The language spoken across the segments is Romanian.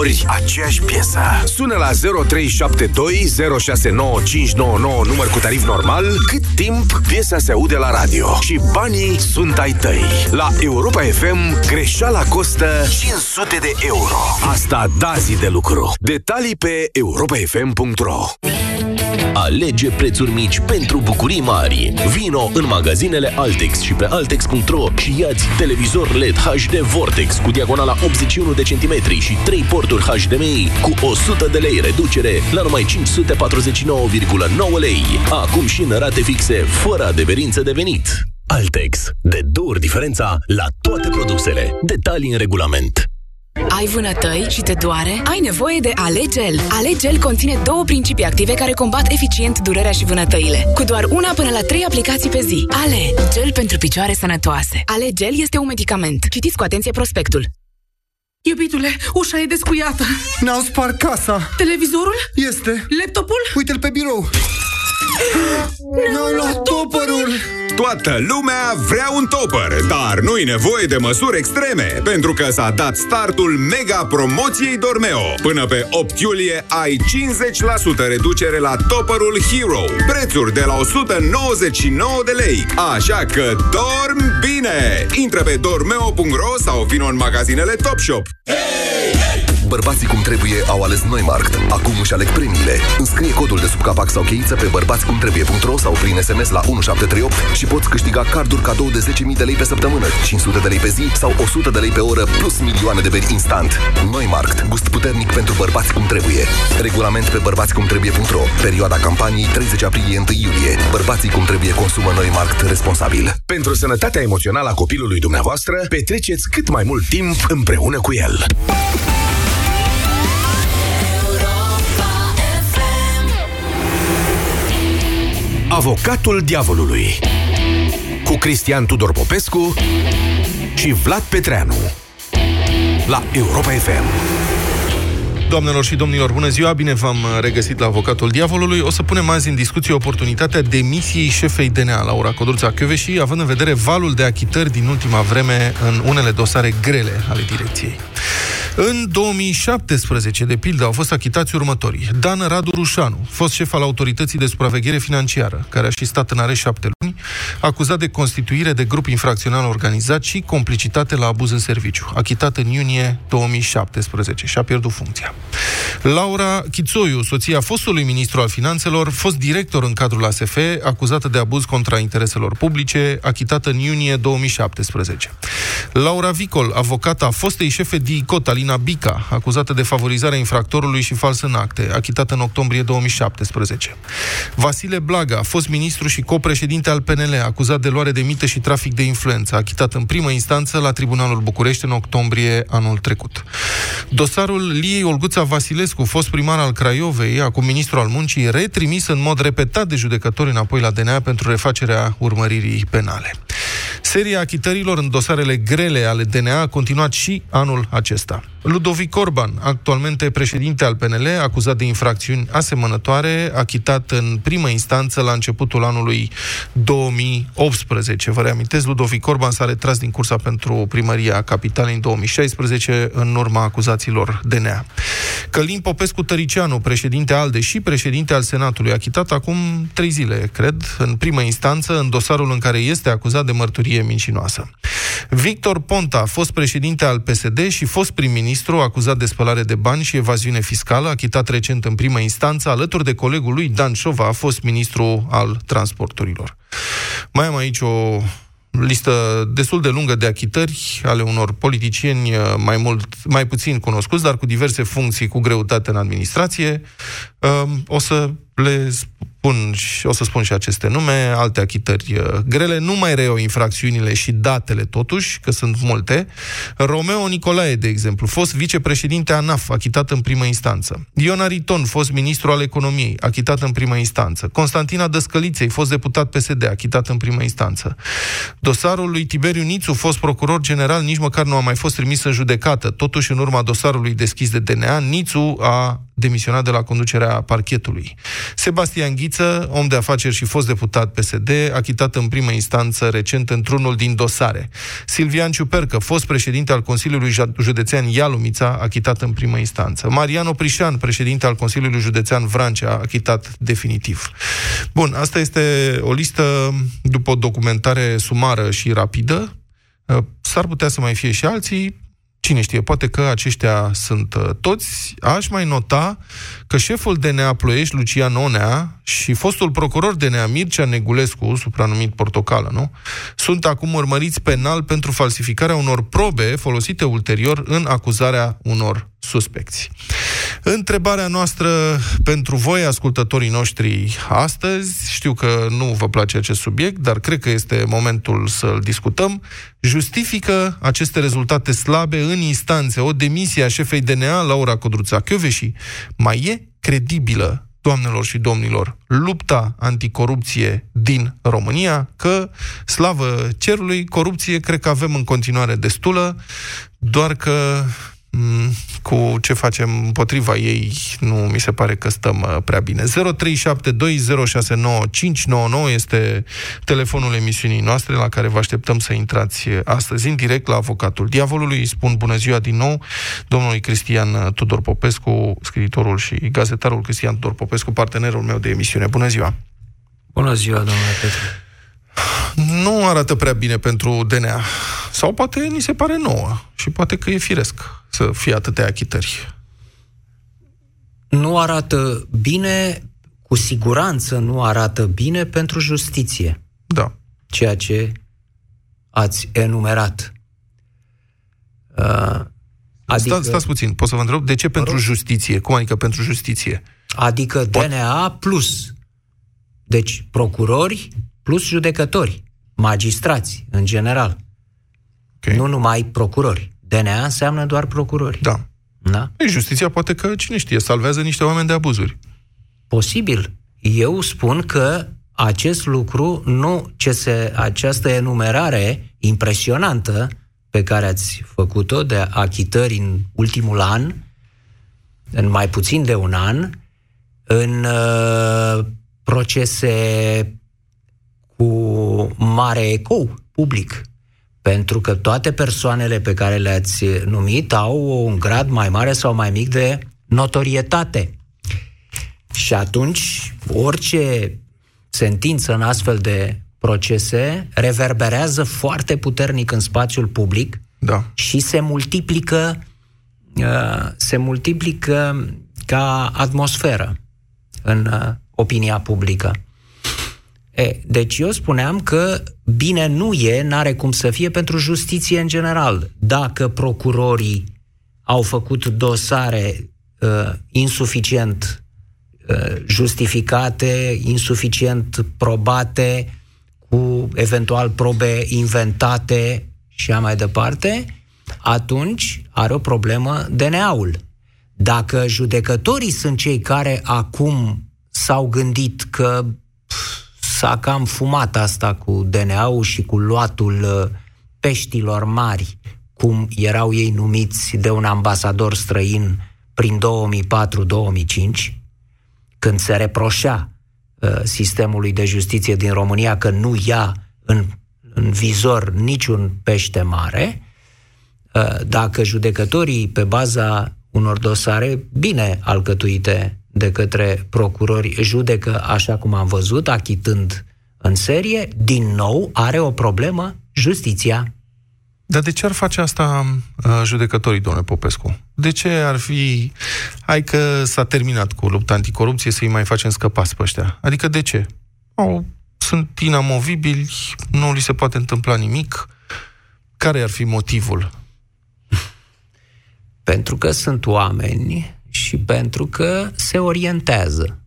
ori aceeași piesă. Sună la 0372069599 număr cu tarif normal, cât timp piesa se aude la radio. Și banii sunt ai tăi. La Europa FM, greșeala costă 500 de euro. Asta da zi de lucru. Detalii pe europafm.ro Alege prețuri mici pentru bucurii mari. Vino în magazinele Altex și pe altex.ro și iați televizor LED HD Vortex cu diagonala 81 de centimetri și 3 porturi HDMI cu 100 de lei reducere la numai 549,9 lei. Acum și în rate fixe, fără adeverință de venit. Altex. De două ori diferența la toate produsele. Detalii în regulament. Ai vânătăi și te doare? Ai nevoie de Alegel. Alegel conține două principii active care combat eficient durerea și vânătăile. Cu doar una până la trei aplicații pe zi. Ale, gel pentru picioare sănătoase. Alegel este un medicament. Citiți cu atenție prospectul. Iubitule, ușa e descuiată. Ne-au spart casa. Televizorul? Este. Laptopul? Uite-l pe birou. Ne-au luat topărul. Toată lumea vrea un topper, dar nu-i nevoie de măsuri extreme, pentru că s-a dat startul mega promoției Dormeo. Până pe 8 iulie ai 50% reducere la topperul Hero, prețuri de la 199 de lei. Așa că dormi bine! Intră pe dormeo.ro sau vino în magazinele Topshop. Hey, hey! Bărbații cum trebuie au ales Neumarkt. Acum își aleg premiile. Înscrie codul de sub capac sau cheiță pe bărbațicumtrebuie.ro sau prin SMS la 1738 și poți câștiga carduri cadou de 10.000 de lei pe săptămână, 500 de lei pe zi sau 100 de lei pe oră plus milioane de beri instant. Neumarkt. Gust puternic pentru bărbați cum trebuie. Regulament pe bărbațicumtrebuie.ro. Perioada campaniei 30 aprilie 1 iulie. Bărbații cum trebuie consumă Neumarkt responsabil. Pentru sănătatea emoțională a copilului dumneavoastră, petreceți cât mai mult timp împreună cu el. Avocatul diavolului cu Cristian Tudor Popescu și Vlad Petreanu la Europa FM. Doamnelor și domnilor, bună ziua, bine v-am regăsit la Avocatul Diavolului. O să punem azi în discuție oportunitatea demisiei șefei DNA, Laura Codruța Chioveși, având în vedere valul de achitări din ultima vreme în unele dosare grele ale direcției. În 2017, de pildă, au fost achitați următorii. Dan Radu Rușanu, fost șef al Autorității de Supraveghere Financiară, care a și stat în arești șapte luni, acuzat de constituire de grup infracțional organizat și complicitate la abuz în serviciu, achitat în iunie 2017 și a pierdut funcția. Laura Chițoiu, soția fostului ministru al finanțelor, fost director în cadrul ASF, acuzată de abuz contra intereselor publice, achitată în iunie 2017. Laura Vicol, avocata fostei șefe DICOT, Alina Bica, acuzată de favorizarea infractorului și fals în acte, achitată în octombrie 2017. Vasile Blaga, fost ministru și copreședinte al PNL, acuzat de luare de mită și trafic de influență, achitat în primă instanță la Tribunalul București în octombrie anul trecut. Dosarul Liei Olguța Vasilescu, fost primar al Craiovei, acum ministru al muncii, retrimis în mod repetat de judecători înapoi la DNA pentru refacerea urmăririi penale. Seria achitărilor în dosarele grele ale DNA a continuat și anul acesta. Ludovic Orban, actualmente președinte al PNL, acuzat de infracțiuni asemănătoare, achitat în primă instanță la începutul anului 2018. Vă reamintesc, Ludovic Orban s-a retras din cursa pentru primăria capitalei în 2016 în urma acuzațiilor DNA. Călin Popescu Tăricianu, președinte ALDE și președinte al Senatului, achitat acum trei zile, cred, în primă instanță, în dosarul în care este acuzat de mărturie mincinoasă. Victor Ponta, fost președinte al PSD și fost prim-ministru, acuzat de spălare de bani și evaziune fiscală, achitat recent în primă instanță, alături de colegul lui Dan Șova, a fost ministru al transporturilor. Mai am aici o listă destul de lungă de achitări ale unor politicieni mai, mult, mai puțin cunoscuți, dar cu diverse funcții cu greutate în administrație. O să le spun și o să spun și aceste nume, alte achitări uh, grele, nu mai reiau infracțiunile și datele totuși, că sunt multe. Romeo Nicolae, de exemplu, fost vicepreședinte ANAF, achitat în primă instanță. Ion Ariton, fost ministru al economiei, achitat în primă instanță. Constantina Dăscăliței, fost deputat PSD, achitat în primă instanță. Dosarul lui Tiberiu Nițu, fost procuror general, nici măcar nu a mai fost trimis în judecată. Totuși, în urma dosarului deschis de DNA, Nițu a demisionat de la conducerea parchetului. Sebastian Ghiță, om de afaceri și fost deputat PSD, achitat în primă instanță recent într-unul din dosare. Silvian Ciupercă, fost președinte al Consiliului Județean Ialumița, achitat în primă instanță. Marian Oprișan, președinte al Consiliului Județean Vrancea, achitat definitiv. Bun, asta este o listă după o documentare sumară și rapidă. S-ar putea să mai fie și alții, Cine știe, poate că aceștia sunt uh, toți. Aș mai nota că șeful DNA Ploiești, Lucian Onea, și fostul procuror DNA Mircea Negulescu, supranumit Portocală, nu? Sunt acum urmăriți penal pentru falsificarea unor probe folosite ulterior în acuzarea unor suspecți. Întrebarea noastră pentru voi, ascultătorii noștri, astăzi, știu că nu vă place acest subiect, dar cred că este momentul să-l discutăm, justifică aceste rezultate slabe în instanțe. O demisie a șefei DNA, Laura Codruța Chioveși, mai e credibilă doamnelor și domnilor, lupta anticorupție din România, că, slavă cerului, corupție cred că avem în continuare destulă, doar că Mm, cu ce facem împotriva ei, nu mi se pare că stăm uh, prea bine. 0372069599 este telefonul emisiunii noastre la care vă așteptăm să intrați uh, astăzi în direct la avocatul diavolului. Spun bună ziua din nou domnului Cristian uh, Tudor Popescu, scriitorul și gazetarul Cristian Tudor Popescu, partenerul meu de emisiune. Bună ziua! Bună ziua, domnule Petru! Nu arată prea bine pentru DNA. Sau poate ni se pare nouă și poate că e firesc să fie atâtea achitări. Nu arată bine, cu siguranță nu arată bine pentru justiție. Da. Ceea ce ați enumerat. Uh, adică... Sta, stați puțin, pot să vă întreb, de ce pentru rog? justiție? Cum adică pentru justiție? Adică DNA plus. Deci procurori plus judecători, magistrați în general. Okay. Nu numai procurori. DNA înseamnă doar procurori. Da. Da? Ei, justiția poate că, cine știe, salvează niște oameni de abuzuri. Posibil. Eu spun că acest lucru, nu ce se, această enumerare impresionantă pe care ați făcut-o de achitări în ultimul an, în mai puțin de un an, în uh, procese cu mare ecou public, pentru că toate persoanele pe care le-ați numit au un grad mai mare sau mai mic de notorietate. Și atunci, orice sentință în astfel de procese reverberează foarte puternic în spațiul public da. și se multiplică uh, se multiplică ca atmosferă în uh, opinia publică. E, deci eu spuneam că bine nu e, n-are cum să fie pentru justiție în general. Dacă procurorii au făcut dosare uh, insuficient uh, justificate, insuficient probate, cu eventual probe inventate și așa mai departe, atunci are o problemă DNA-ul. Dacă judecătorii sunt cei care acum s-au gândit că s-a cam fumat asta cu DNA-ul și cu luatul uh, peștilor mari, cum erau ei numiți de un ambasador străin prin 2004-2005, când se reproșea uh, sistemului de justiție din România că nu ia în, în vizor niciun pește mare, uh, dacă judecătorii pe baza unor dosare bine alcătuite de către procurori judecă așa cum am văzut, achitând în serie, din nou are o problemă justiția. Dar de ce ar face asta uh, judecătorii, domnule Popescu? De ce ar fi... Hai că s-a terminat cu lupta anticorupție să-i mai facem scăpați pe ăștia. Adică de ce? Au, sunt inamovibili, nu li se poate întâmpla nimic. Care ar fi motivul? Pentru că sunt oameni și pentru că se orientează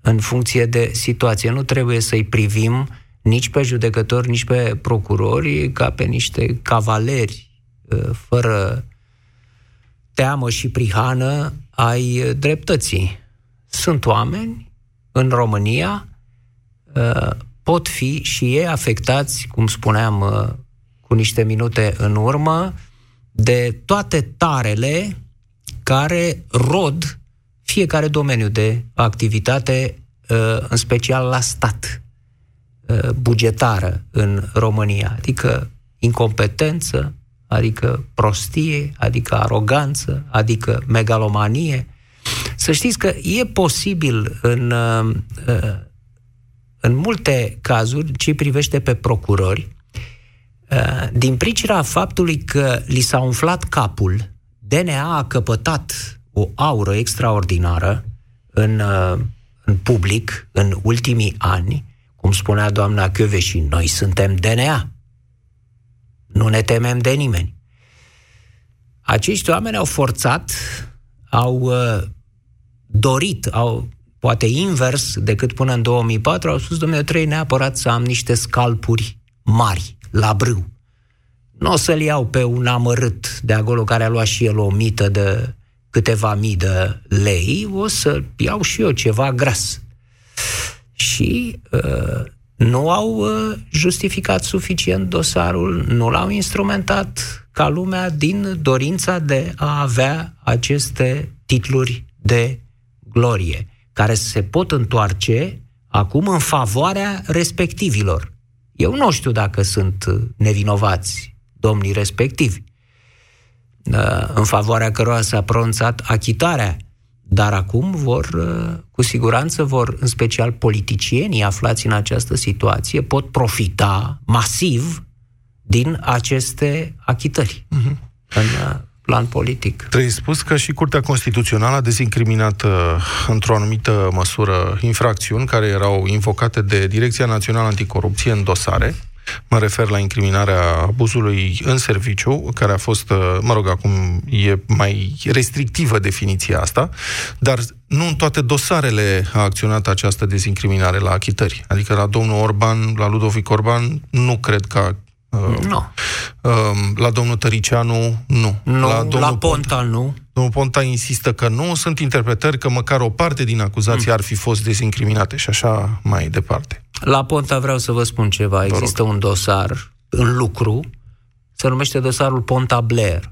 în funcție de situație. Nu trebuie să-i privim nici pe judecători, nici pe procurori ca pe niște cavaleri uh, fără teamă și prihană ai dreptății. Sunt oameni în România, uh, pot fi și ei afectați, cum spuneam uh, cu niște minute în urmă, de toate tarele care rod fiecare domeniu de activitate, uh, în special la stat, uh, bugetară în România, adică incompetență, adică prostie, adică aroganță, adică megalomanie. Să știți că e posibil în, uh, în multe cazuri, ce privește pe procurori, din pricina faptului că li s-a umflat capul, DNA a căpătat o aură extraordinară în, în public în ultimii ani, cum spunea doamna și noi suntem DNA. Nu ne temem de nimeni. Acești oameni au forțat, au uh, dorit, au poate invers decât până în 2004, au spus, domnule, trebuie neapărat să am niște scalpuri mari la brâu. Nu o să-l iau pe un amărât de acolo care a luat și el o mită de câteva mii de lei, o să iau și eu ceva gras. Și uh, nu au uh, justificat suficient dosarul, nu l-au instrumentat ca lumea din dorința de a avea aceste titluri de glorie, care se pot întoarce acum în favoarea respectivilor. Eu nu știu dacă sunt nevinovați domnii respectivi, uh, în favoarea cărora s-a pronunțat achitarea dar acum vor, uh, cu siguranță vor, în special politicienii aflați în această situație, pot profita masiv din aceste achitări uh-huh. în uh, plan politic. Trebuie spus că și Curtea Constituțională a dezincriminat uh, într-o anumită măsură infracțiuni care erau invocate de Direcția Națională Anticorupție în dosare, Mă refer la incriminarea abuzului în serviciu, care a fost, uh, mă rog, acum e mai restrictivă definiția asta, dar nu în toate dosarele a acționat această dezincriminare la achitări. Adică la domnul Orban, la Ludovic Orban, nu cred că Uh, nu. Uh, la domnul Tăricianu, nu. Nu, la, domnul la Ponta, Ponta, nu. Domnul Ponta insistă că nu. Sunt interpretări că măcar o parte din acuzații mm. ar fi fost dezincriminate și așa mai departe. La Ponta vreau să vă spun ceva. Există un dosar în lucru, se numește dosarul Ponta Blair.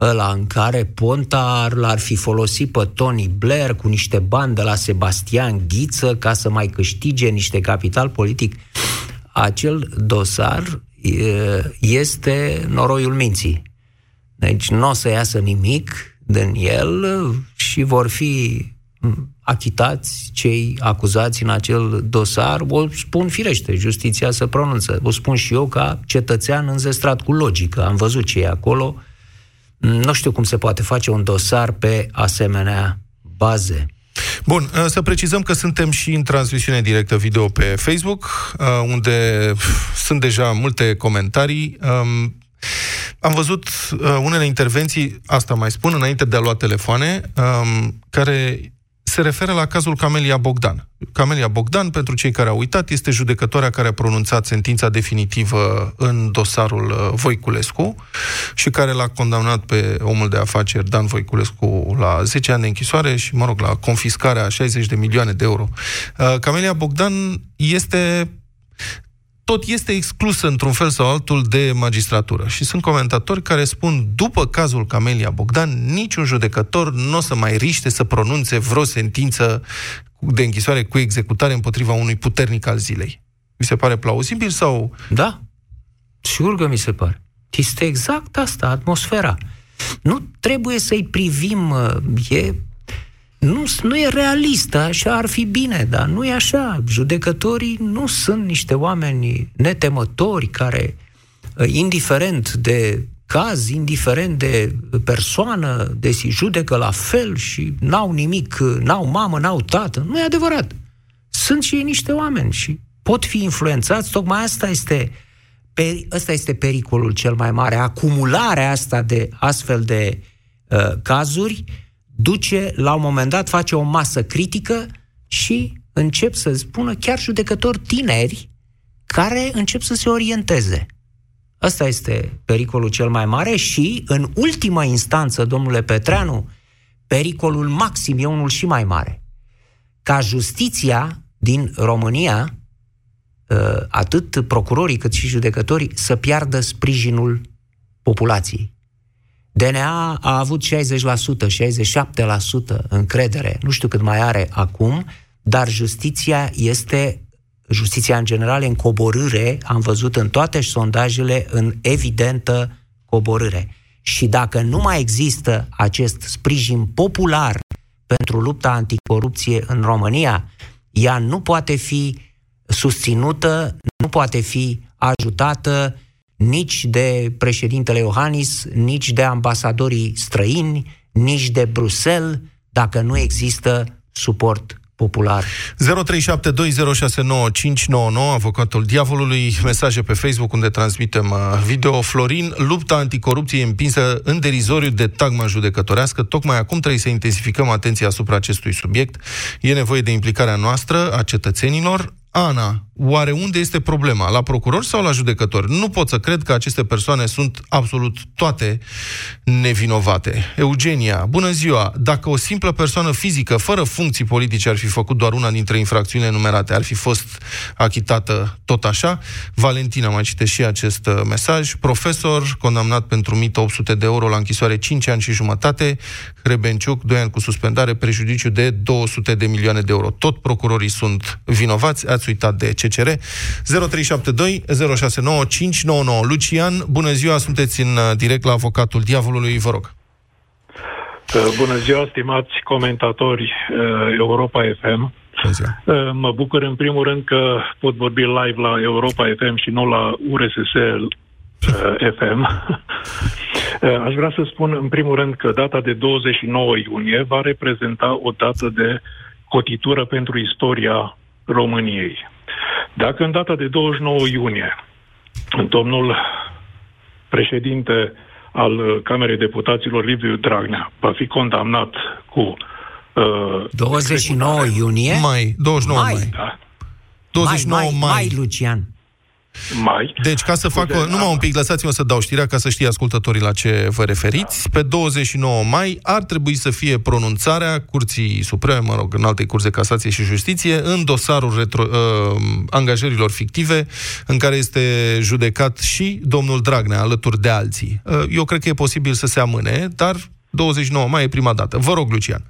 Ăla în care Ponta l-ar fi folosit pe Tony Blair cu niște bani de la Sebastian Ghiță ca să mai câștige niște capital politic. Acel dosar este noroiul minții. Deci nu o să iasă nimic din el și vor fi achitați cei acuzați în acel dosar, o spun firește, justiția să pronunță. O spun și eu ca cetățean înzestrat cu logică. Am văzut ce e acolo. Nu știu cum se poate face un dosar pe asemenea baze. Bun, uh, să precizăm că suntem și în transmisiune directă video pe Facebook, uh, unde sunt deja multe comentarii. Um, am văzut uh, unele intervenții, asta mai spun, înainte de a lua telefoane, um, care se referă la cazul Camelia Bogdan. Camelia Bogdan, pentru cei care au uitat, este judecătoarea care a pronunțat sentința definitivă în dosarul uh, Voiculescu și care l-a condamnat pe omul de afaceri Dan Voiculescu la 10 ani de închisoare și, mă rog, la confiscarea 60 de milioane de euro. Uh, Camelia Bogdan este tot este exclusă într-un fel sau altul de magistratură. Și sunt comentatori care spun, după cazul Camelia Bogdan, niciun judecător nu o să mai riște să pronunțe vreo sentință de închisoare cu executare împotriva unui puternic al zilei. Mi se pare plauzibil sau... Da, sigur că mi se pare. Este exact asta, atmosfera. Nu trebuie să-i privim, e nu, nu e realistă, așa ar fi bine, dar nu e așa. Judecătorii nu sunt niște oameni netemători care, uh, indiferent de caz, indiferent de persoană, desi judecă la fel și n-au nimic, n-au mamă, n-au tată. Nu e adevărat. Sunt și ei niște oameni și pot fi influențați. Tocmai asta este, ăsta este pericolul cel mai mare. Acumularea asta de astfel de uh, cazuri uh, duce, la un moment dat, face o masă critică și încep să spună chiar judecători tineri care încep să se orienteze. Ăsta este pericolul cel mai mare și, în ultima instanță, domnule Petreanu, pericolul maxim e unul și mai mare. Ca justiția din România, ă, atât procurorii cât și judecătorii, să piardă sprijinul populației. DNA a avut 60%, 67% încredere, nu știu cât mai are acum, dar justiția este justiția în general în coborâre, am văzut în toate sondajele în evidentă coborâre. Și dacă nu mai există acest sprijin popular pentru lupta anticorupție în România, ea nu poate fi susținută, nu poate fi ajutată nici de președintele Iohannis, nici de ambasadorii străini, nici de Bruxelles, dacă nu există suport popular. 0372069599, avocatul diavolului, mesaje pe Facebook unde transmitem uh, video. Florin, lupta anticorupție e împinsă în derizoriu de tagma judecătorească. Tocmai acum trebuie să intensificăm atenția asupra acestui subiect. E nevoie de implicarea noastră, a cetățenilor. Ana, oare unde este problema? La procuror sau la judecător? Nu pot să cred că aceste persoane sunt absolut toate nevinovate. Eugenia, bună ziua! Dacă o simplă persoană fizică, fără funcții politice, ar fi făcut doar una dintre infracțiunile numerate, ar fi fost achitată tot așa? Valentina mai cite și acest uh, mesaj. Profesor, condamnat pentru mită 800 de euro la închisoare 5 ani și jumătate, Hrebenciuc, 2 ani cu suspendare, prejudiciu de 200 de milioane de euro. Tot procurorii sunt vinovați, ați uitat de CCR. 0372 069 599. Lucian, bună ziua, sunteți în uh, direct la avocatul diavolului, vă rog. Uh, bună ziua, stimați comentatori uh, Europa FM. Mă bucur în primul rând că pot vorbi live la Europa FM și nu la URSS FM. Aș vrea să spun în primul rând că data de 29 iunie va reprezenta o dată de cotitură pentru istoria României. Dacă în data de 29 iunie domnul președinte al Camerei Deputaților Liviu Dragnea va fi condamnat cu uh, 29 iunie? Mai, 29 mai. mai. Da. 29 mai, mai, mai. mai Lucian mai. Deci, ca să fac... O, numai un pic, lăsați-mă să dau știrea ca să știe ascultătorii la ce vă referiți. Pe 29 mai ar trebui să fie pronunțarea Curții Supreme, mă rog, în alte curți de casație și justiție, în dosarul retro, uh, angajărilor fictive, în care este judecat și domnul Dragnea, alături de alții. Uh, eu cred că e posibil să se amâne, dar 29 mai e prima dată. Vă rog, Lucian.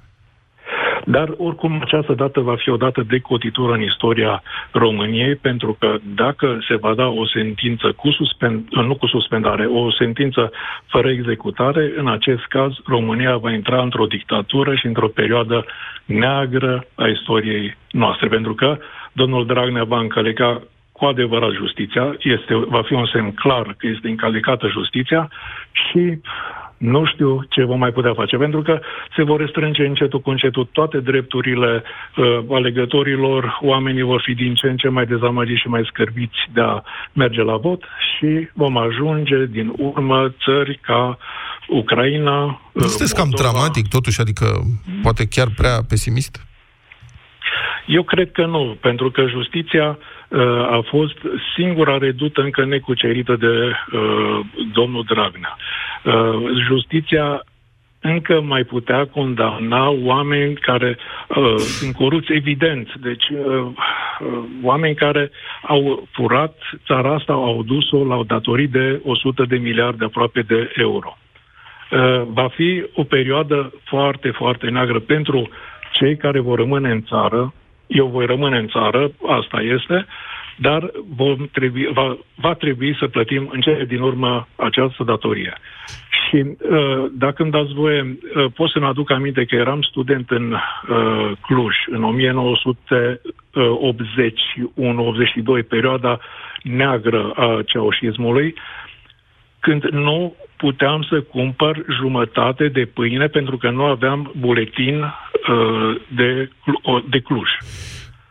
Dar, oricum, această dată va fi o dată de cotitură în istoria României, pentru că dacă se va da o sentință cu suspend, nu cu suspendare, o sentință fără executare, în acest caz România va intra într-o dictatură și într-o perioadă neagră a istoriei noastre, pentru că domnul Dragnea va încăleca cu adevărat justiția, este, va fi un semn clar că este încălecată justiția și nu știu ce vom mai putea face, pentru că se vor restrânge încetul cu încetul toate drepturile uh, alegătorilor, oamenii vor fi din ce în ce mai dezamăgiți și mai scârbiți de a merge la vot și vom ajunge din urmă țări ca Ucraina. Nu uh, sunteți cam dramatic totuși, adică poate chiar prea pesimist? Eu cred că nu, pentru că justiția uh, a fost singura redută încă necucerită de uh, domnul Dragnea. Uh, justiția încă mai putea condamna oameni care uh, sunt corupți, evident. Deci, uh, uh, oameni care au furat țara asta, au dus-o la o datorii de 100 de miliarde aproape de euro. Uh, va fi o perioadă foarte, foarte neagră pentru cei care vor rămâne în țară, eu voi rămâne în țară, asta este, dar vom trebui, va, va trebui să plătim în cele din urmă această datorie. Și uh, dacă îmi dați voie, uh, pot să-mi aduc aminte că eram student în uh, Cluj în 1981-82, perioada neagră a ceaușismului, când nu puteam să cumpăr jumătate de pâine pentru că nu aveam buletin uh, de, uh, de Cluj.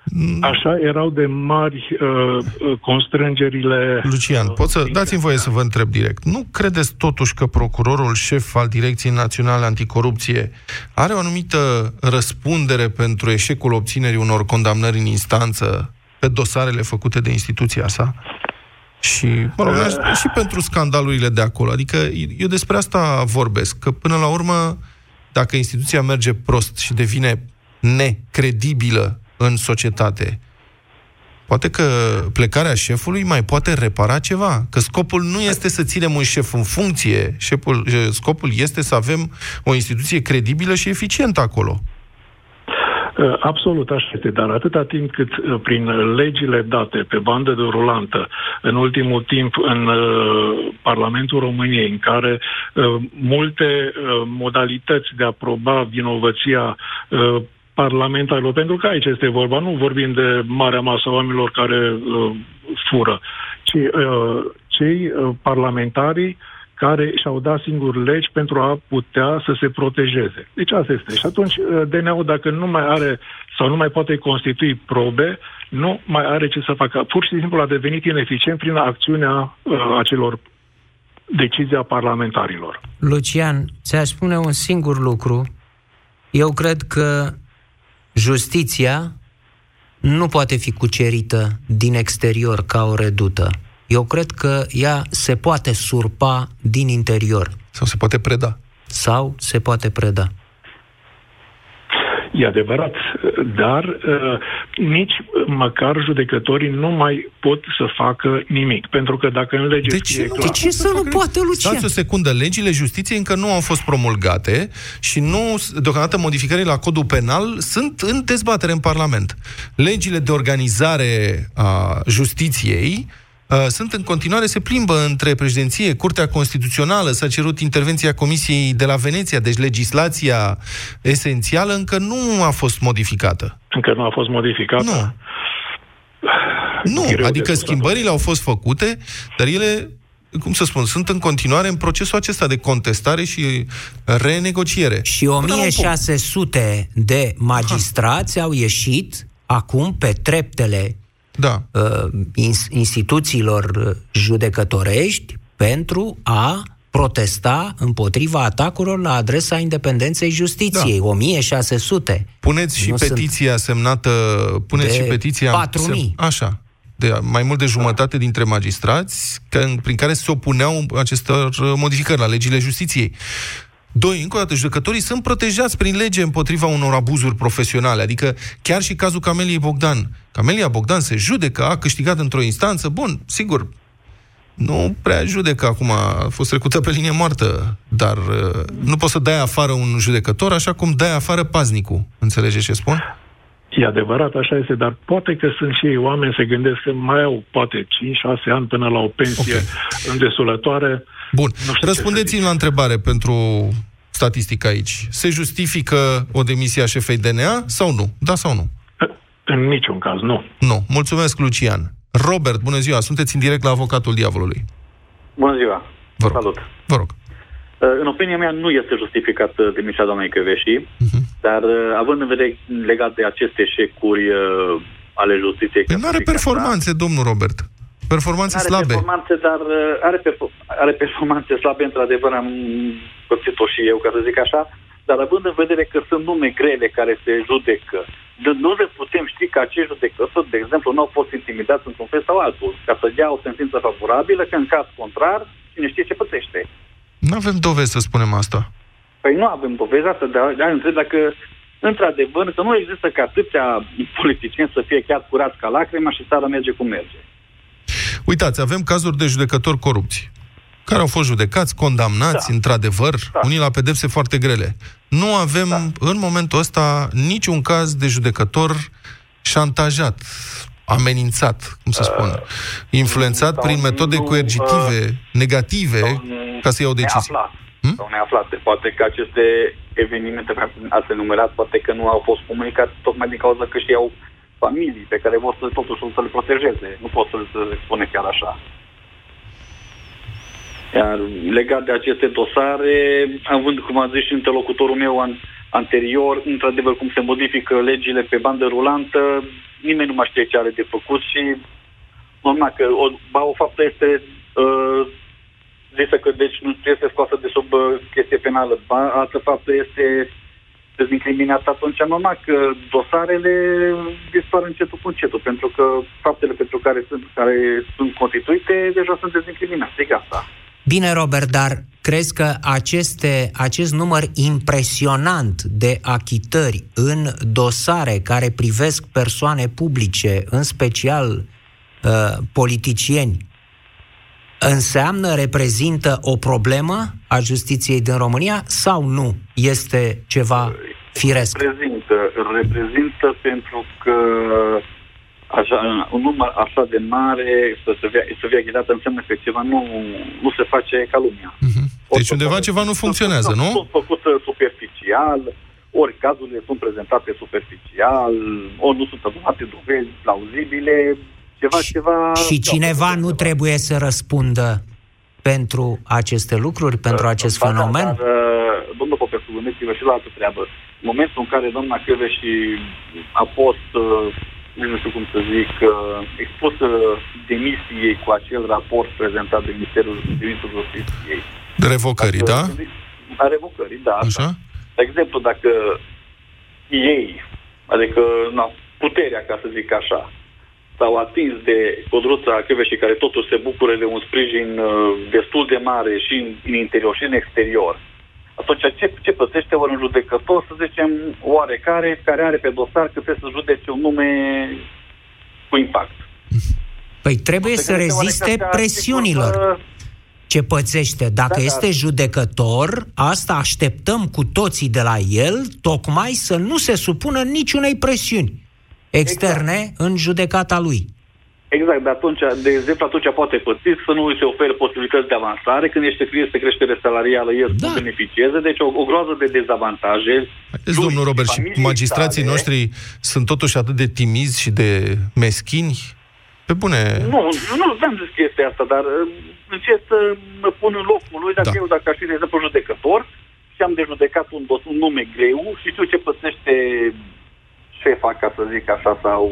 Mm. Așa erau de mari uh, uh constrângerile... Lucian, pot să dați-mi voie să vă întreb direct. Nu credeți totuși că procurorul șef al Direcției Naționale Anticorupție are o anumită răspundere pentru eșecul obținerii unor condamnări în instanță pe dosarele făcute de instituția sa? Și, mă rog, și pentru scandalurile de acolo. Adică eu despre asta vorbesc, că până la urmă, dacă instituția merge prost și devine necredibilă în societate, Poate că plecarea șefului mai poate repara ceva. Că scopul nu este să ținem un șef în funcție, șeful, scopul este să avem o instituție credibilă și eficientă acolo. Uh, absolut așa este, dar atâta timp cât uh, prin legile date pe bandă de rulantă, în ultimul timp în uh, Parlamentul României, în care multe modalități de a proba vinovăția parlamentarilor, pentru că aici este vorba, nu vorbim de marea masă oamenilor care uh, fură, ci uh, cei uh, parlamentarii care și-au dat singur legi pentru a putea să se protejeze. Deci asta este. Și atunci uh, DNA-ul, dacă nu mai are sau nu mai poate constitui probe, nu mai are ce să facă. Pur și simplu a devenit ineficient prin acțiunea uh, acelor decizia parlamentarilor. Lucian, ți-aș spune un singur lucru. Eu cred că justiția nu poate fi cucerită din exterior ca o redută. Eu cred că ea se poate surpa din interior. Sau se poate preda. Sau se poate preda. E adevărat, dar uh, nici măcar judecătorii nu mai pot să facă nimic. Pentru că dacă în lege de ce, clar... De ce să nu poate, Lucian? Stați o secundă, legile justiției încă nu au fost promulgate și nu, deocamdată modificările la codul penal sunt în dezbatere în Parlament. Legile de organizare a justiției Uh, sunt în continuare, se plimbă între președinție, Curtea Constituțională, s-a cerut intervenția Comisiei de la Veneția, deci legislația esențială încă nu a fost modificată. Încă nu a fost modificată? Nu. Nu, adică schimbările au fost făcute, dar ele cum să spun, sunt în continuare în procesul acesta de contestare și renegociere. Și 1600 de magistrați ha. au ieșit acum pe treptele da. uh, instituțiilor judecătorești pentru a protesta împotriva atacurilor la adresa independenței justiției. Da. 1600. Puneți și nu petiția semnată, puneți și petiția 4000. Sem, așa, de mai mult de jumătate dintre magistrați că, prin care se opuneau acestor modificări la legile justiției. Doi, încă o dată, judecătorii sunt protejați prin lege împotriva unor abuzuri profesionale. Adică chiar și cazul Cameliei Bogdan. Camelia Bogdan se judecă, a câștigat într-o instanță. Bun, sigur, nu prea judecă acum, a fost trecută pe linie moartă, dar uh, nu poți să dai afară un judecător așa cum dai afară paznicul. Înțelegeți ce spun? E adevărat, așa este, dar poate că sunt și ei oameni, se gândesc că mai au poate 5-6 ani până la o pensie okay. îndesulătoare. Bun. Răspundeți-mi la întrebare pentru statistica aici. Se justifică o demisie a șefei DNA sau nu? Da sau nu? În niciun caz, nu. Nu. Mulțumesc, Lucian. Robert, bună ziua. Sunteți în direct la avocatul diavolului. Bună ziua. Vă rog. Salut. Vă rog. Uh, în opinia mea nu este justificat uh, demisia doamnei Căveși, uh-huh. Dar uh, având în vedere legat de aceste eșecuri ale justiției... Păi nu are performanțe, domnul Robert. Performanțe are slabe. Performanțe, dar are, perfor- are performanțe slabe, într-adevăr, am pățit-o și eu, ca să zic așa, dar având în vedere că sunt nume grele care se judecă, nu le putem ști că acești judecători, de exemplu, nu au fost intimidați într-un fel sau altul, ca să dea o sentință favorabilă, că în caz contrar, cine știe ce pățește. Nu avem dovezi să spunem asta. Păi nu avem dovezi asta, dar dar întreb dacă într-adevăr, că nu există ca atâția politicieni să fie chiar curați ca lacrima și țara merge cum merge. Uitați, avem cazuri de judecători corupți care au fost judecați, condamnați, da. într-adevăr, da. unii la pedepse foarte grele. Nu avem, da. în momentul ăsta, niciun caz de judecător șantajat, amenințat, cum să spun, uh, influențat prin metode coercitive, uh, negative, ca să ia o decizie. Neaflat. Hmm? Sau neaflate. Poate că aceste evenimente pe care ați enumerat, poate că nu au fost comunicate tocmai din cauza că știau familii pe care vor să totuși să le protejeze. Nu pot să le spune chiar așa. Iar legat de aceste dosare, având, cum a zis și interlocutorul meu an, anterior, într-adevăr, cum se modifică legile pe bandă rulantă, nimeni nu mai știe ce are de făcut și normal că o, ba, o faptă este uh, zisă că deci nu este scoasă de sub uh, chestie penală, ba, altă faptă este dezincriminat atunci normal că dosarele dispar încetul cu încetul, pentru că faptele pentru care sunt, care sunt constituite deja sunt dezincriminate. E asta. Bine, Robert, dar crezi că aceste, acest număr impresionant de achitări în dosare care privesc persoane publice, în special uh, politicieni, înseamnă, reprezintă o problemă a justiției din România sau nu? Este ceva firesc? Reprezintă, reprezintă pentru că așa, un număr așa de mare să, se fie, să fie achitat înseamnă că ceva nu, nu se face ca lumea. Uh-huh. Deci undeva ceva nu funcționează, nu? Sunt făcute superficial, ori cazurile sunt prezentate superficial, ori nu sunt adunate dovezi plauzibile, ceva, și, ceva... Și cineva nu ceva. trebuie să răspundă pentru aceste lucruri, pentru uh, acest da, fenomen? Dar, uh, domnul Popescu, gândiți-vă și la altă treabă. În momentul în care doamna și a fost uh, nu știu cum să zic, expusă demisiei cu acel raport prezentat de Ministerul, de Ministerul Justiției. De revocării, da? A revocării, da. Așa? De exemplu, dacă ei, adică na, puterea, ca să zic așa, s-au atins de Codruța și care totuși se bucură de un sprijin uh, destul de mare și în, în interior și în exterior, atunci ce, ce plătește ori un judecător, să zicem, oarecare, care are pe dosar că trebuie să judece un nume cu impact? Păi trebuie să reziste presiunilor. Ce pățește. Dacă da, este judecător, asta așteptăm cu toții de la el, tocmai să nu se supună niciunei presiuni externe exact. în judecata lui. Exact, de atunci, de exemplu, atunci poate păți să nu îi se ofere posibilități de avansare, când este, este creștere salarială, el da. să beneficieze, deci o, o groază de dezavantaje. Vedeți, domnul Robert, și magistrații tale, noștri sunt totuși atât de timizi și de meschini? Pe bune... Nu, nu, nu am zis chestia asta, dar uh, încerc să mă pun în locul lui, dacă da. eu, dacă aș fi, de exemplu, judecător, și am de judecat un, un nume greu și știu ce pățește șefa, ca să zic așa, sau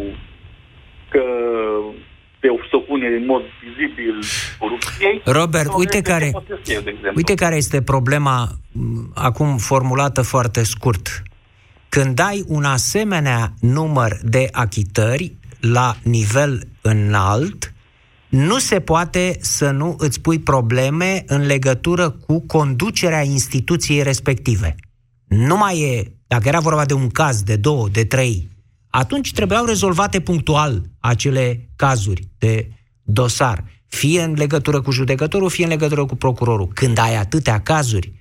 că se supune în mod vizibil corupției. Robert, uite care, eu, uite care este problema acum formulată foarte scurt. Când ai un asemenea număr de achitări la nivel înalt, nu se poate să nu îți pui probleme în legătură cu conducerea instituției respective. Nu mai e, dacă era vorba de un caz de două, de trei atunci trebuiau rezolvate punctual acele cazuri de dosar, fie în legătură cu judecătorul, fie în legătură cu procurorul. Când ai atâtea cazuri,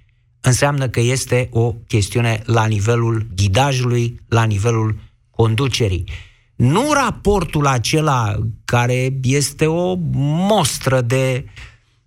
înseamnă că este o chestiune la nivelul ghidajului, la nivelul conducerii. Nu raportul acela care este o mostră de,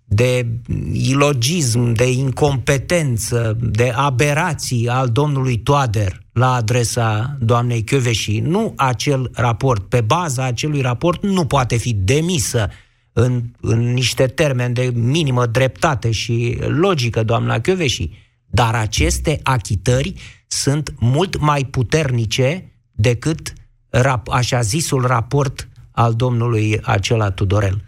de ilogism, de incompetență, de aberații al domnului Toader, la adresa doamnei Chioveși. Nu acel raport. Pe baza acelui raport nu poate fi demisă în, în niște termeni de minimă dreptate și logică doamna Chioveși. Dar aceste achitări sunt mult mai puternice decât rap, așa zisul raport al domnului acela Tudorel.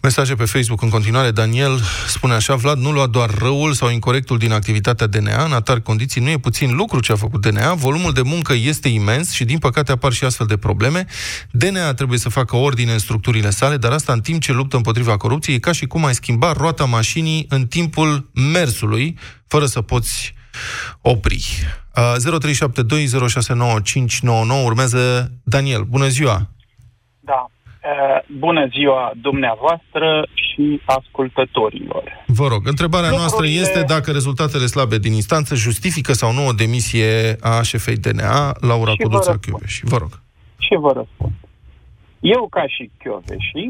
Mesaje pe Facebook în continuare. Daniel spune așa, Vlad nu lua doar răul sau incorrectul din activitatea DNA, în atar condiții nu e puțin lucru ce a făcut DNA, volumul de muncă este imens și din păcate apar și astfel de probleme. DNA trebuie să facă ordine în structurile sale, dar asta în timp ce luptă împotriva corupției e ca și cum ai schimba roata mașinii în timpul mersului, fără să poți opri. Uh, 0372069599 urmează Daniel. Bună ziua! Da. Eh, bună ziua dumneavoastră și ascultătorilor. Vă rog, întrebarea Lucrurile... noastră este dacă rezultatele slabe din instanță justifică sau nu o demisie a șefei DNA, Laura Coduța Chioveși. Vă rog. Și vă răspund. Eu, ca și Chioveși,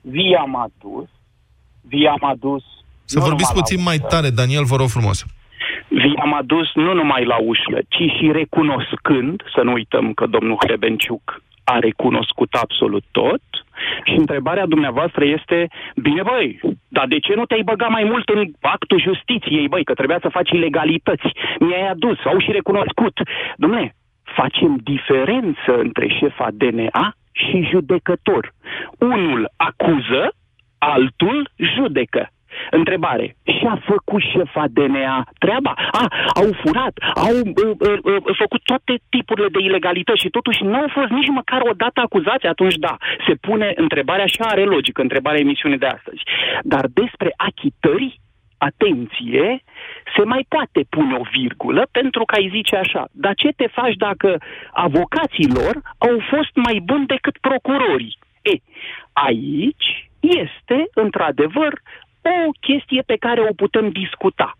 vi-am adus, vi-am adus... Să vorbiți puțin mai tare, Daniel, vă rog frumos. Vi-am adus nu numai la ușă, ci și recunoscând, să nu uităm că domnul Hrebenciuc a recunoscut absolut tot și întrebarea dumneavoastră este, bine băi, dar de ce nu te-ai băgat mai mult în actul justiției, băi, că trebuia să faci ilegalități? Mi-ai adus, au și recunoscut. Dom'le, facem diferență între șefa DNA și judecător. Unul acuză, altul judecă. Întrebare. Și-a făcut șefa DNA treaba? A, au furat, au uh, uh, uh, făcut toate tipurile de ilegalități și totuși nu au fost nici măcar o dată acuzați, atunci da, se pune întrebarea și are logică întrebarea emisiunii de astăzi. Dar despre achitări atenție, se mai poate pune o virgulă pentru că ai zice așa, dar ce te faci dacă avocații lor au fost mai buni decât procurorii? E, aici este, într-adevăr, o chestie pe care o putem discuta.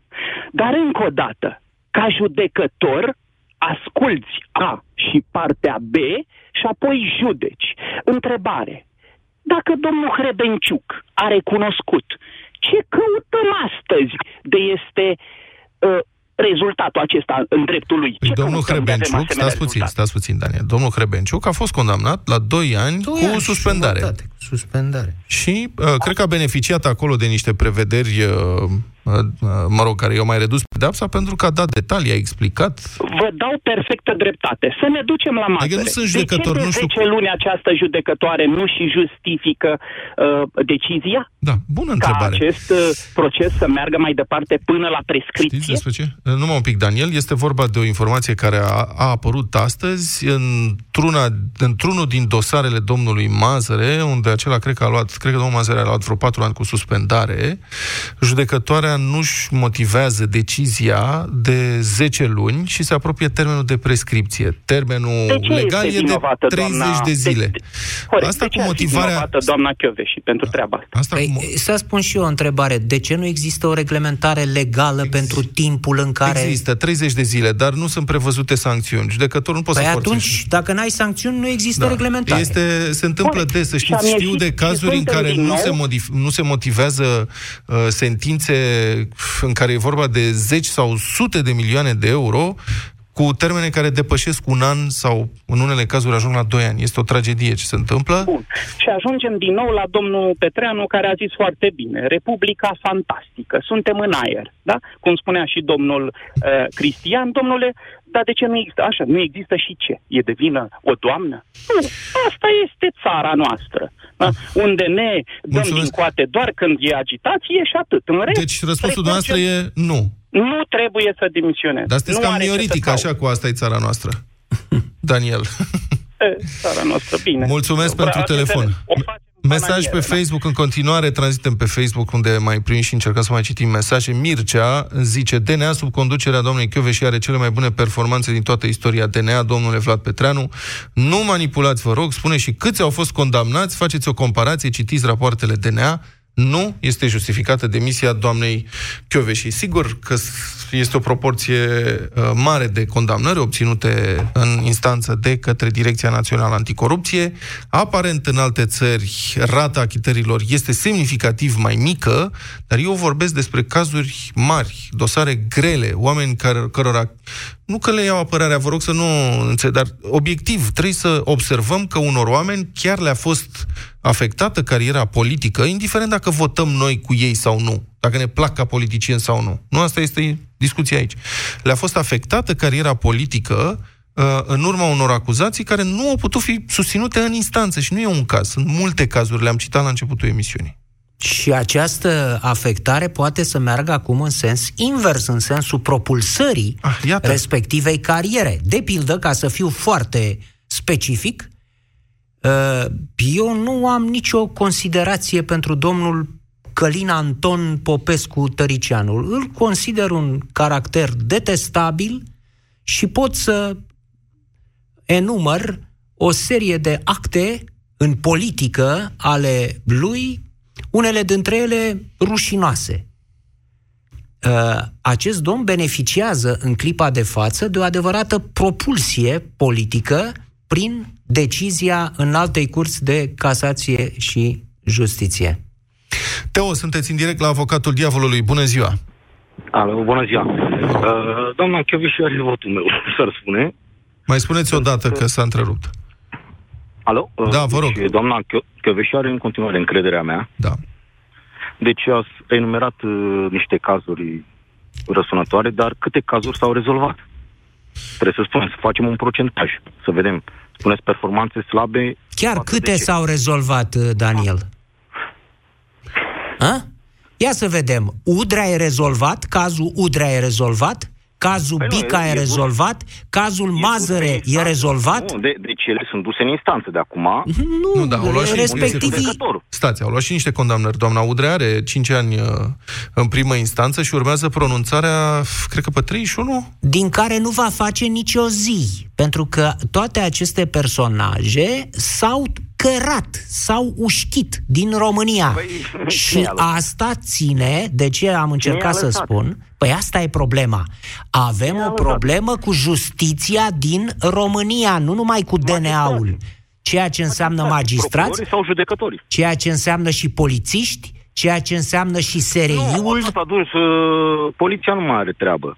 Dar, încă o dată, ca judecător, asculți A și partea B și apoi judeci. Întrebare. Dacă domnul Hrebenciuc a recunoscut ce căutăm astăzi de este uh, rezultatul acesta în dreptul lui. Păi Ce domnul căutăm de Hrebenciuc, asemenea stați puțin, rezultat? stați puțin, Daniel. Domnul Hrebenciuc a fost condamnat la 2 ani Doi cu ani și suspendare. jumătate cu Suspendare. Și uh, cred că a beneficiat acolo de niște prevederi, uh, uh, mă rog, care i-au mai redus pedepsa pentru că a dat detalii, a explicat. Vă dau perfectă dreptate. Să ne ducem la masă. Adică nu sunt judecător, de ce nu de știu- 10 luni această judecătoare nu și justifică uh, decizia? Da, bună Ca întrebare. acest uh, proces să meargă mai departe până la Știți prescripție? despre ce? Numai un pic, Daniel. Este vorba de o informație care a, a apărut astăzi într-una, într-unul din dosarele domnului Mazăre, unde acela cred că a luat, cred că domnul Mazăre a luat vreo patru ani cu suspendare. Judecătoarea nu-și motivează decizia de 10 luni și se apropie termenul de prescripție. Termenul De ce legal este e de vinovată 30 doamna... de zile. De, corect, Asta de ce cu ar fi motivarea- vinovată doamna Chioveși pentru treaba asta? Asta Păi, cu... să spun și eu o întrebare. De ce nu există o reglementare legală Ex- pentru timpul în care... Există 30 de zile, dar nu sunt prevăzute sancțiuni. Judecătorul nu poate Păi să forțeze. atunci, dacă n-ai sancțiuni, nu există reglementare. Este, se întâmplă Corect. des, să Și știți, am știu ieșit de și cazuri în suntem care din nu nou- se, modif- nu se motivează uh, sentințe în care e vorba de zeci sau sute de milioane de euro cu termene care depășesc un an sau în unele cazuri ajung la doi ani. Este o tragedie ce se întâmplă. Bun. Și ajungem din nou la domnul Petreanu, care a zis foarte bine, Republica fantastică, suntem în aer, da? Cum spunea și domnul uh, Cristian, domnule, dar de ce nu există așa? Nu există și ce? E de vină o doamnă? Nu, asta este țara noastră, da? unde ne dăm Mulțumesc. din coate doar când e agitație și atât. În rest, Deci răspunsul trecem- noastră e nu. Nu trebuie să dimisioneze. Dar sunteți nu cam are ce să mioritic, caute. așa cu asta e țara noastră. Daniel. E, Țara noastră, bine. Mulțumesc pentru Vreau să telefon. o facem Mesaj pe bananieră, da. Facebook în continuare, tranzitem pe Facebook unde mai primim și încercăm să mai citim mesaje. Mircea zice, DNA sub conducerea domnului Chioveși are cele mai bune performanțe din toată istoria DNA, domnule Vlad Petreanu. Nu manipulați, vă rog, spune și câți au fost condamnați, faceți o comparație, citiți rapoartele DNA, nu este justificată demisia doamnei Chioveși. Sigur că este o proporție uh, mare de condamnări obținute în instanță de către Direcția Națională Anticorupție. Aparent, în alte țări, rata achitărilor este semnificativ mai mică, dar eu vorbesc despre cazuri mari, dosare grele, oameni care, cărora nu că le iau apărarea, vă rog să nu înțeleg, dar obiectiv, trebuie să observăm că unor oameni chiar le-a fost afectată cariera politică, indiferent dacă votăm noi cu ei sau nu, dacă ne plac ca politicieni sau nu. Nu asta este discuția aici. Le-a fost afectată cariera politică uh, în urma unor acuzații care nu au putut fi susținute în instanță și nu e un caz. Sunt multe cazuri, le-am citat la începutul emisiunii. Și această afectare poate să meargă acum în sens invers, în sensul propulsării Ah, iată. respectivei cariere. De pildă, ca să fiu foarte specific, uh, eu nu am nicio considerație pentru domnul Călin Anton Popescu Tăricianul. Îl consider un caracter detestabil și pot să enumăr o serie de acte în politică ale lui, unele dintre ele rușinoase. Uh, Acest domn beneficiază în clipa de față de o adevărată propulsie politică prin decizia în altei curți de casație și justiție. Teo, sunteți în direct la avocatul diavolului. Bună ziua! Alo, bună ziua. Uh, doamna Chioviș are votul meu, să-l spune. Mai spuneți o dată că s-a întrerupt. Alo? Uh, Da, vă rog. Deci, doamna Chioviș are în continuare încrederea mea. Da. Deci a enumerat uh, niște cazuri răsunătoare, dar câte cazuri s-au rezolvat? Trebuie să spunem, să facem un procentaj, să vedem. Spuneți performanțe slabe. Chiar față câte de ce? s-au rezolvat, uh, Daniel? A? Ia să vedem. Udrea e rezolvat, cazul Udrea e rezolvat, cazul Păi nu, Bica e- e e bun. rezolvat, cazul E Mazăre bun, e exact. rezolvat. Nu, de, deci deci ele sunt duse în instanță de acum. Nu, Nu, da, au luat și respectivii... Judecătorul. Stați, au luat și niște condamnări. Doamna Udrea are 5 ani uh, în primă instanță și urmează pronunțarea, f- cred că pe 31? din care nu va face nicio zi, pentru că toate aceste personaje s-au cărat, s-au ușchit din România. Păi, și cine i-a lăsat? asta ține, de ce am încercat i-a să lăsat? spun, păi asta e problema. Avem o lăsat? problemă cu justiția din România, nu numai cu DNA-ul. Ceea ce înseamnă magistrați, Procurorii sau judecătorii. ceea ce înseamnă și polițiști, ceea ce înseamnă și Nu, SRI-ul. atât atunci uh, poliția nu mai are treabă.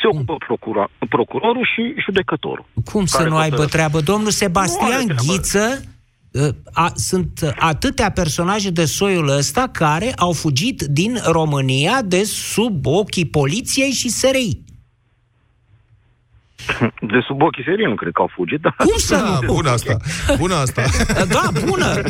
Se ocupă procura, procurorul și judecătorul. Cum să care nu aibă hotărăsc. treabă? Domnul Nu Sebastian are treabă. Ghiță, uh, a, sunt atâtea personaje de soiul ăsta care au fugit din România de sub ochii poliției și SRI. De sub ochii serii nu cred că au fugit, dar... Cum să Da, nu? bună asta. Bună asta. Da, bună!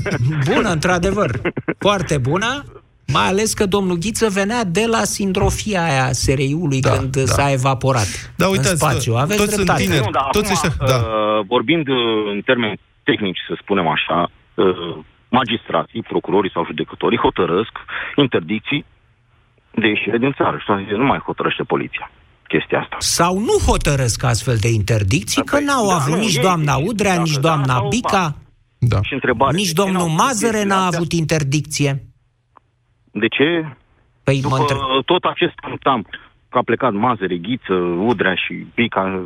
Bună, într-adevăr. Foarte bună. Mai ales că domnul Ghiță venea de la sindrofia aia SRI-ului Da, când da. s-a evaporat Da, uitați, în spațiu. Aveți toți sunt dreptate. tineri. Nu, dar Toți acum, ăștia- da. uh, vorbind uh, în termeni tehnici, să spunem așa, uh, magistrații, procurorii sau judecătorii hotărăsc interdicții de ieșire din țară. Și atunci nu mai hotărăște poliția chestia asta. Sau nu hotărăsc astfel de interdicții, că Păi, n-au da, avut nu, nici ei doamna decid Udrea, dacă nici da doamna sau Bica, Da. Și întrebare. nici de ce domnul n-au făcut Mazăre chestiile n-a astea? avut interdicție. De ce? Păi mă După întreb. tot acest tam că a plecat Mazăre, Ghiță, Udrea și Bica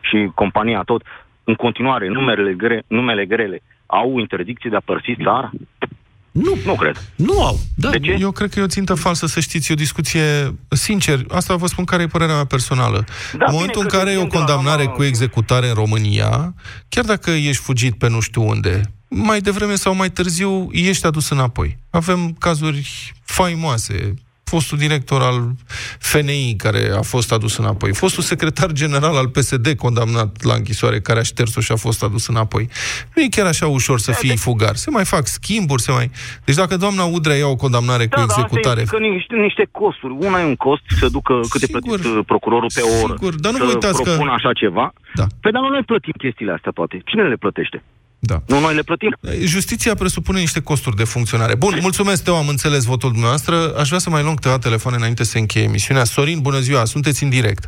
și compania tot, în continuare, numerele, gre, numele grele au interdicție de a părăsi țara? Nu, Nu cred. nu au. Da. De ce? Eu cred că e o țintă falsă, să știți, e o discuție, sincer, asta vă spun care e părerea mea personală. Da, în momentul bine în că care e o depinde la condamnare mama- cu executare în România, chiar dacă ești fugit pe nu știu unde, mai devreme sau mai târziu ești adus înapoi. Avem cazuri faimoase, fostul director al FNI care a fost adus înapoi, fostul secretar general al PSD condamnat la închisoare care a șters-o și a fost adus înapoi. Nu e chiar așa ușor să fii fugar. Se mai fac schimburi, se mai... Deci dacă doamna Udrea ia o condamnare cu Da, dar executare... asta implică niște, niște costuri. Una e un cost să ducă câte Sigur. plătit uh, procurorul pe oră. Sigur, dar nu să vă uitați că- propună așa ceva. Da. Păi dar nu noi plătim chestiile astea toate. Cine le plătește? Da. Nu noi le plătim. Justiția presupune niște costuri de funcționare. Bun, mulțumesc, Teo, am înțeles votul dumneavoastră. Aș vrea să mai luăm câteva telefoane înainte să încheie emisiunea. Sorin, bună ziua, sunteți în direct.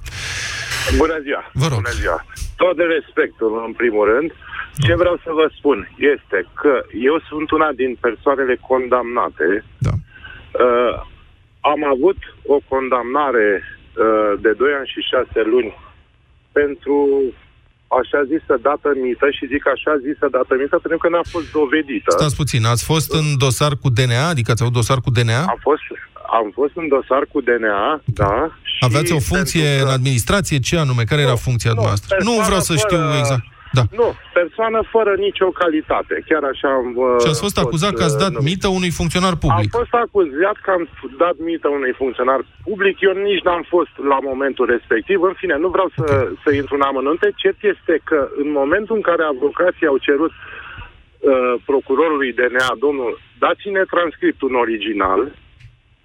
Bună ziua! Vă rog. Bună ziua! Tot de respectul, în primul rând, ce vreau să vă spun este că eu sunt una din persoanele condamnate. Da. Uh, am avut o condamnare uh, de 2 ani și 6 luni pentru așa zisă dată mită și zic așa zisă dată mită pentru că n-a fost dovedită. Stați puțin, ați fost în dosar cu DNA? Adică ați avut dosar cu DNA? Am fost, am fost în dosar cu DNA, da. și Aveați o funcție pentru în că- administrație? Ce anume? Care era funcția nu, noastră? Nu persoană vreau să știu fără- exact. Da. Nu, persoană fără nicio calitate. Chiar așa am... uh, Și ați fost acuzat că ați dat uh, mită unui funcționar Am public. fost acuzat că am dat mită unui funcționar public. Eu nici n-am fost la momentul respectiv. În fine, nu vreau să, să intru în amănunte. Cert este că în momentul în care avocații au cerut uh, procurorului DNA, domnul, dați-ne transcriptul în original,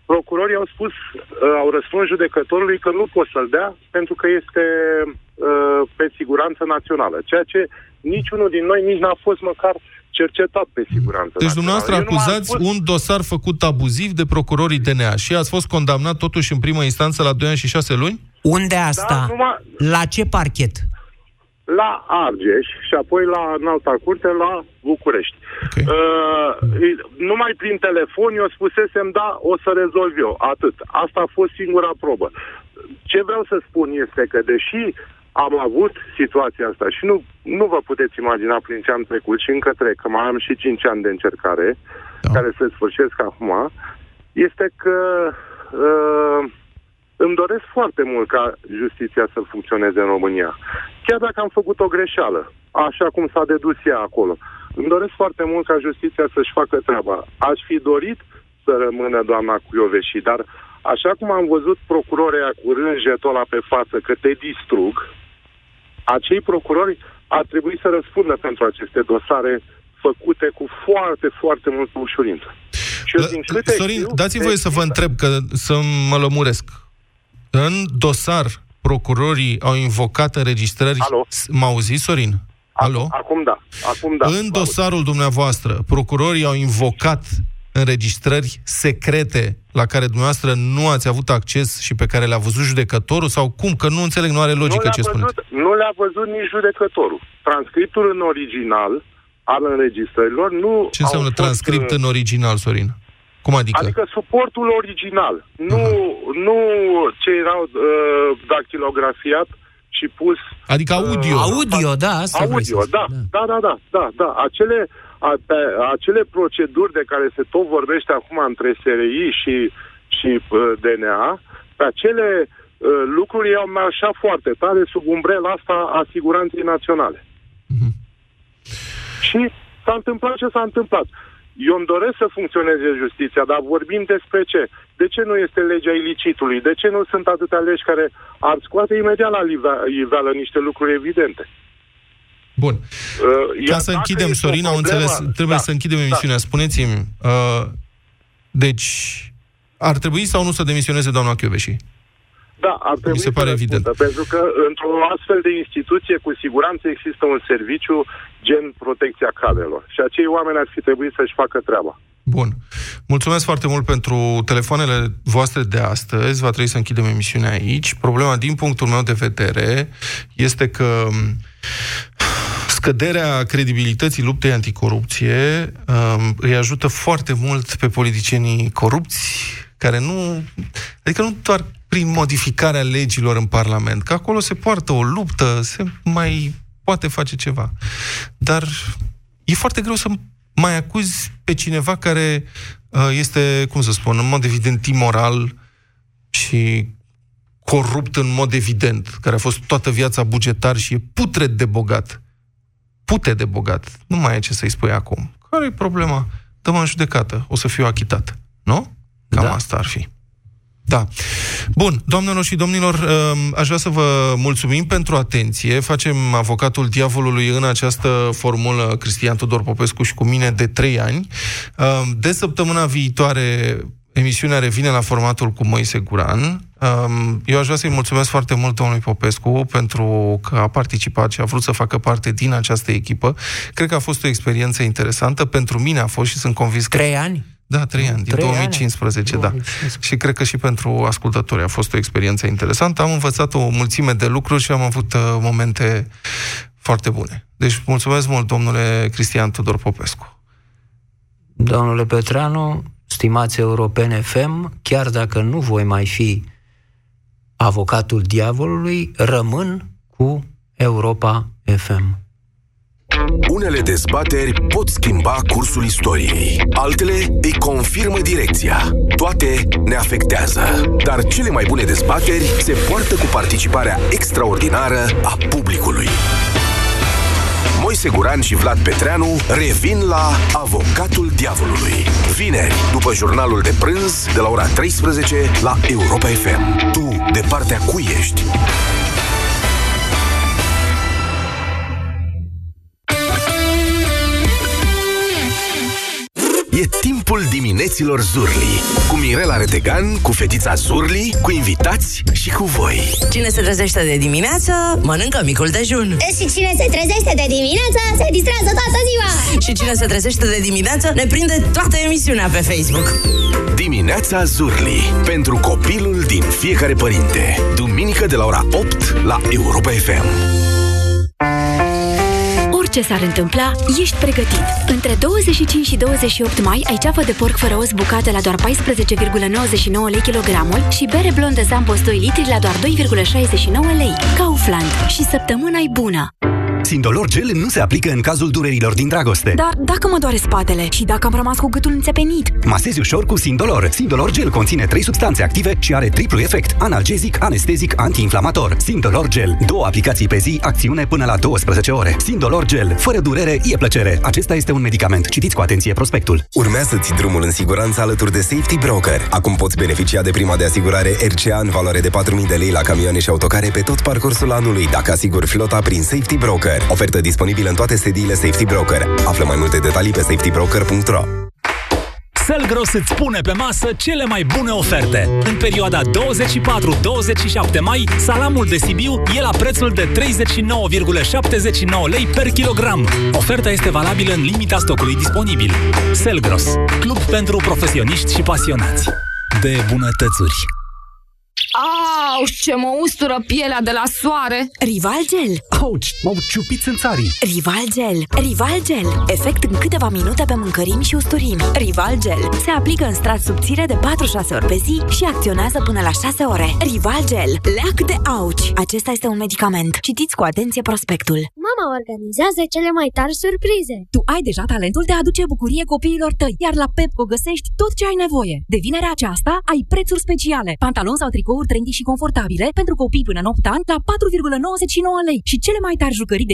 procurorii au spus, uh, au răspuns judecătorului că nu pot să-l dea pentru că este uh, pe siguranță națională. Ceea ce niciunul din noi nici n-a fost măcar cercetat pe siguranță Deci națională. dumneavoastră Eu numai am acuzați spus- un dosar făcut abuziv de procurorii DNA și ați fost condamnat totuși în primă instanță la 2 ani și 6 luni? Unde asta? Da, numai- La ce parchet? la Argeș și apoi la înalta curte la București. Okay. Uh, numai prin telefon eu spusesem, da, o să rezolv eu, atât. Asta a fost singura probă. Ce vreau să spun este că, deși am avut situația asta și nu, nu vă puteți imagina prin ce am trecut și încă trec, că mai am și 5 ani de încercare, Da. care se sfârșesc acum, este că uh, îmi doresc foarte mult ca justiția să funcționeze în România. Chiar dacă am făcut o greșeală, așa cum s-a dedus ea acolo. Îmi doresc foarte mult ca justiția să-și facă treaba. Aș fi dorit să rămână doamna Cuioveși, dar așa cum am văzut procurorii cu rânjetul ăla pe față că te distrug, acei procurori ar trebui să răspundă pentru aceste dosare făcute cu foarte, foarte multă ușurință. Și eu, din câte Sorin, știu, dați-mi voie să vă există- întreb, că să mă lămuresc. În dosar, procurorii au invocat înregistrări... Alo? S- M-auzi, Sorin? Alo? Acum da. Acum da. În dosarul dumneavoastră, procurorii au invocat înregistrări secrete la care dumneavoastră nu ați avut acces și pe care le-a văzut judecătorul? Sau cum? Că nu înțeleg, nu are logică nu ce le-a spuneți. văzut, Nu le-a văzut nici judecătorul. Transcriptul în original al înregistrărilor nu Ce înseamnă au fost, transcript uh, în original, Sorin? Cum adică? Adică suportul original, nu, nu ce erau uh, dactilografiat și pus... Adică audio. Audio, da, asta vrei Audio, să da, da, da, da, da, da. Acele, a, pe, acele proceduri de care se tot vorbește acum între SRI și, și uh, DNA, pe acele uh, lucruri au așa foarte tare sub umbrela asta a siguranței naționale. Și s-a întâmplat ce s-a întâmplat. Eu îmi doresc să funcționeze justiția, dar vorbim despre ce? De ce nu este legea ilicitului? De ce nu sunt atâtea legi care ar scoate imediat la live- iveală niște lucruri evidente? Bun. Uh, Ca iar să dacă închidem, este o Sorin, am problemă- înțeles, trebuie Da, să închidem da. emisiunea. Spuneți-mi, uh, deci, ar trebui sau nu să demisioneze doamna Chioveși? Da, ar trebui se pare să evident. răspundă, pentru că într-o astfel de instituție, cu siguranță există un serviciu gen protecția cadrelor. Și acei oameni ar fi trebuit să-și facă treaba. Bun. Mulțumesc foarte mult pentru telefoanele voastre de astăzi. Va trebui să închidem emisiunea aici. Problema, din punctul meu de vedere, este că m, scăderea credibilității luptei anticorupție um, îi ajută foarte mult pe politicienii corupți, care nu... Adică nu doar prin modificarea legilor în Parlament, că acolo se poartă o luptă, se mai poate face ceva. Dar e foarte greu să mai acuzi pe cineva care uh, este, cum să spun, în mod evident imoral și corupt în mod evident, care a fost toată viața bugetar și e putred de bogat. Pute de bogat. Nu mai e ce să-i spui acum. Care e problema? Dă-mă în judecată, o să fiu achitat. Nu? Cam da. asta ar fi. Da. Bun, doamnelor și domnilor, um, aș vrea să vă mulțumim pentru atenție. Facem avocatul diavolului în această formulă Cristian Tudor Popescu și cu mine de trei ani. Um, De săptămâna viitoare, emisiunea revine la formatul cu Moise Guran. Um, Eu aș vrea să-i mulțumesc foarte mult domnului Popescu pentru că a participat și a vrut să facă parte din această echipă. Cred că a fost o experiență interesantă. Pentru mine a fost și sunt convins că... Trei ani? Da, trei ani, din Trei ani? 2015, da. Și cred că și pentru ascultători a fost o experiență interesantă. Am învățat o mulțime de lucruri și am avut uh, momente foarte bune. Deci mulțumesc mult, domnule Cristian Tudor Popescu. Domnule Petreanu, stimați europene FM, chiar dacă nu voi mai fi avocatul diavolului, rămân cu Europa FM. Unele dezbateri pot schimba cursul istoriei, altele îi confirmă direcția. Toate ne afectează, dar cele mai bune dezbateri se poartă cu participarea extraordinară a publicului. Moise Guran și Vlad Petreanu revin la Avocatul Diavolului. Vineri, după jurnalul de prânz, de la ora 13 la Europa FM. Tu, de partea cui ești? E timpul dimineților Zurli Cu Mirela Retegan, cu fetița Zurli Cu invitați și cu voi Cine se trezește de dimineață, mănâncă micul dejun. Și cine se trezește de dimineață, se distrează toată ziua. Și cine se trezește de dimineață, ne prinde toată emisiunea pe Facebook. Dimineața Zurli Pentru copilul din fiecare părinte Duminică de la ora 8 la Europa FM Orice s-ar întâmpla, ești pregătit. Între 25 și 28 mai ai ceafă de porc fără os bucată la doar 14,99 lei kilogramul și bere blondă Zampos 2 litri la doar 2,69 lei. Kaufland. Și săptămâna-i bună! Sindolor Gel nu se aplică în cazul durerilor din dragoste. Dar dacă mă doare spatele și dacă am rămas cu gâtul înțepenit? Masezi ușor cu Sindolor. Sindolor Gel conține trei substanțe active și are triplu efect. Analgezic, anestezic, antiinflamator. Sindolor Gel. Două aplicații pe zi, acțiune până la 12 ore. Sindolor Gel. Fără durere, e plăcere. Acesta este un medicament. Citiți cu atenție prospectul. Urmează-ți drumul în siguranță alături de Safety Broker. Acum poți beneficia de prima de asigurare RCA în valoare de 4.000 de lei la camioane și autocare pe tot parcursul anului, dacă asiguri flota prin Safety Broker. Ofertă disponibilă în toate sediile Safety Broker. Află mai multe detalii pe safetybroker.ro Selgros îți pune pe masă cele mai bune oferte. În perioada 24-27 mai, salamul de Sibiu e la prețul de 39,79 lei per kilogram. Oferta este valabilă în limita stocului disponibil. Selgros, club pentru profesioniști și pasionați de bunătățuri. Auș, ce mă ustură pielea de la soare! Rival Gel. Ouch, m-au ciupit în țarii. Rival Gel. Rival Gel. Efect în câteva minute pe mâncărimi și usturimi. Rival Gel. Se aplică în strat subțire de 4-6 ori pe zi și acționează până la 6 ore. Rival Gel. Leac de auci. Acesta este un medicament. Citiți cu atenție prospectul. Mama organizează cele mai tari surprize. Tu ai deja talentul de a aduce bucurie copiilor tăi, iar la Pepco găsești tot ce ai nevoie. De vinerea aceasta ai prețuri speciale. Pantaloni sau tricouri trendy și confortabile pentru copii până în 8 ani la 4,99 lei. Și cele mai tari jucării de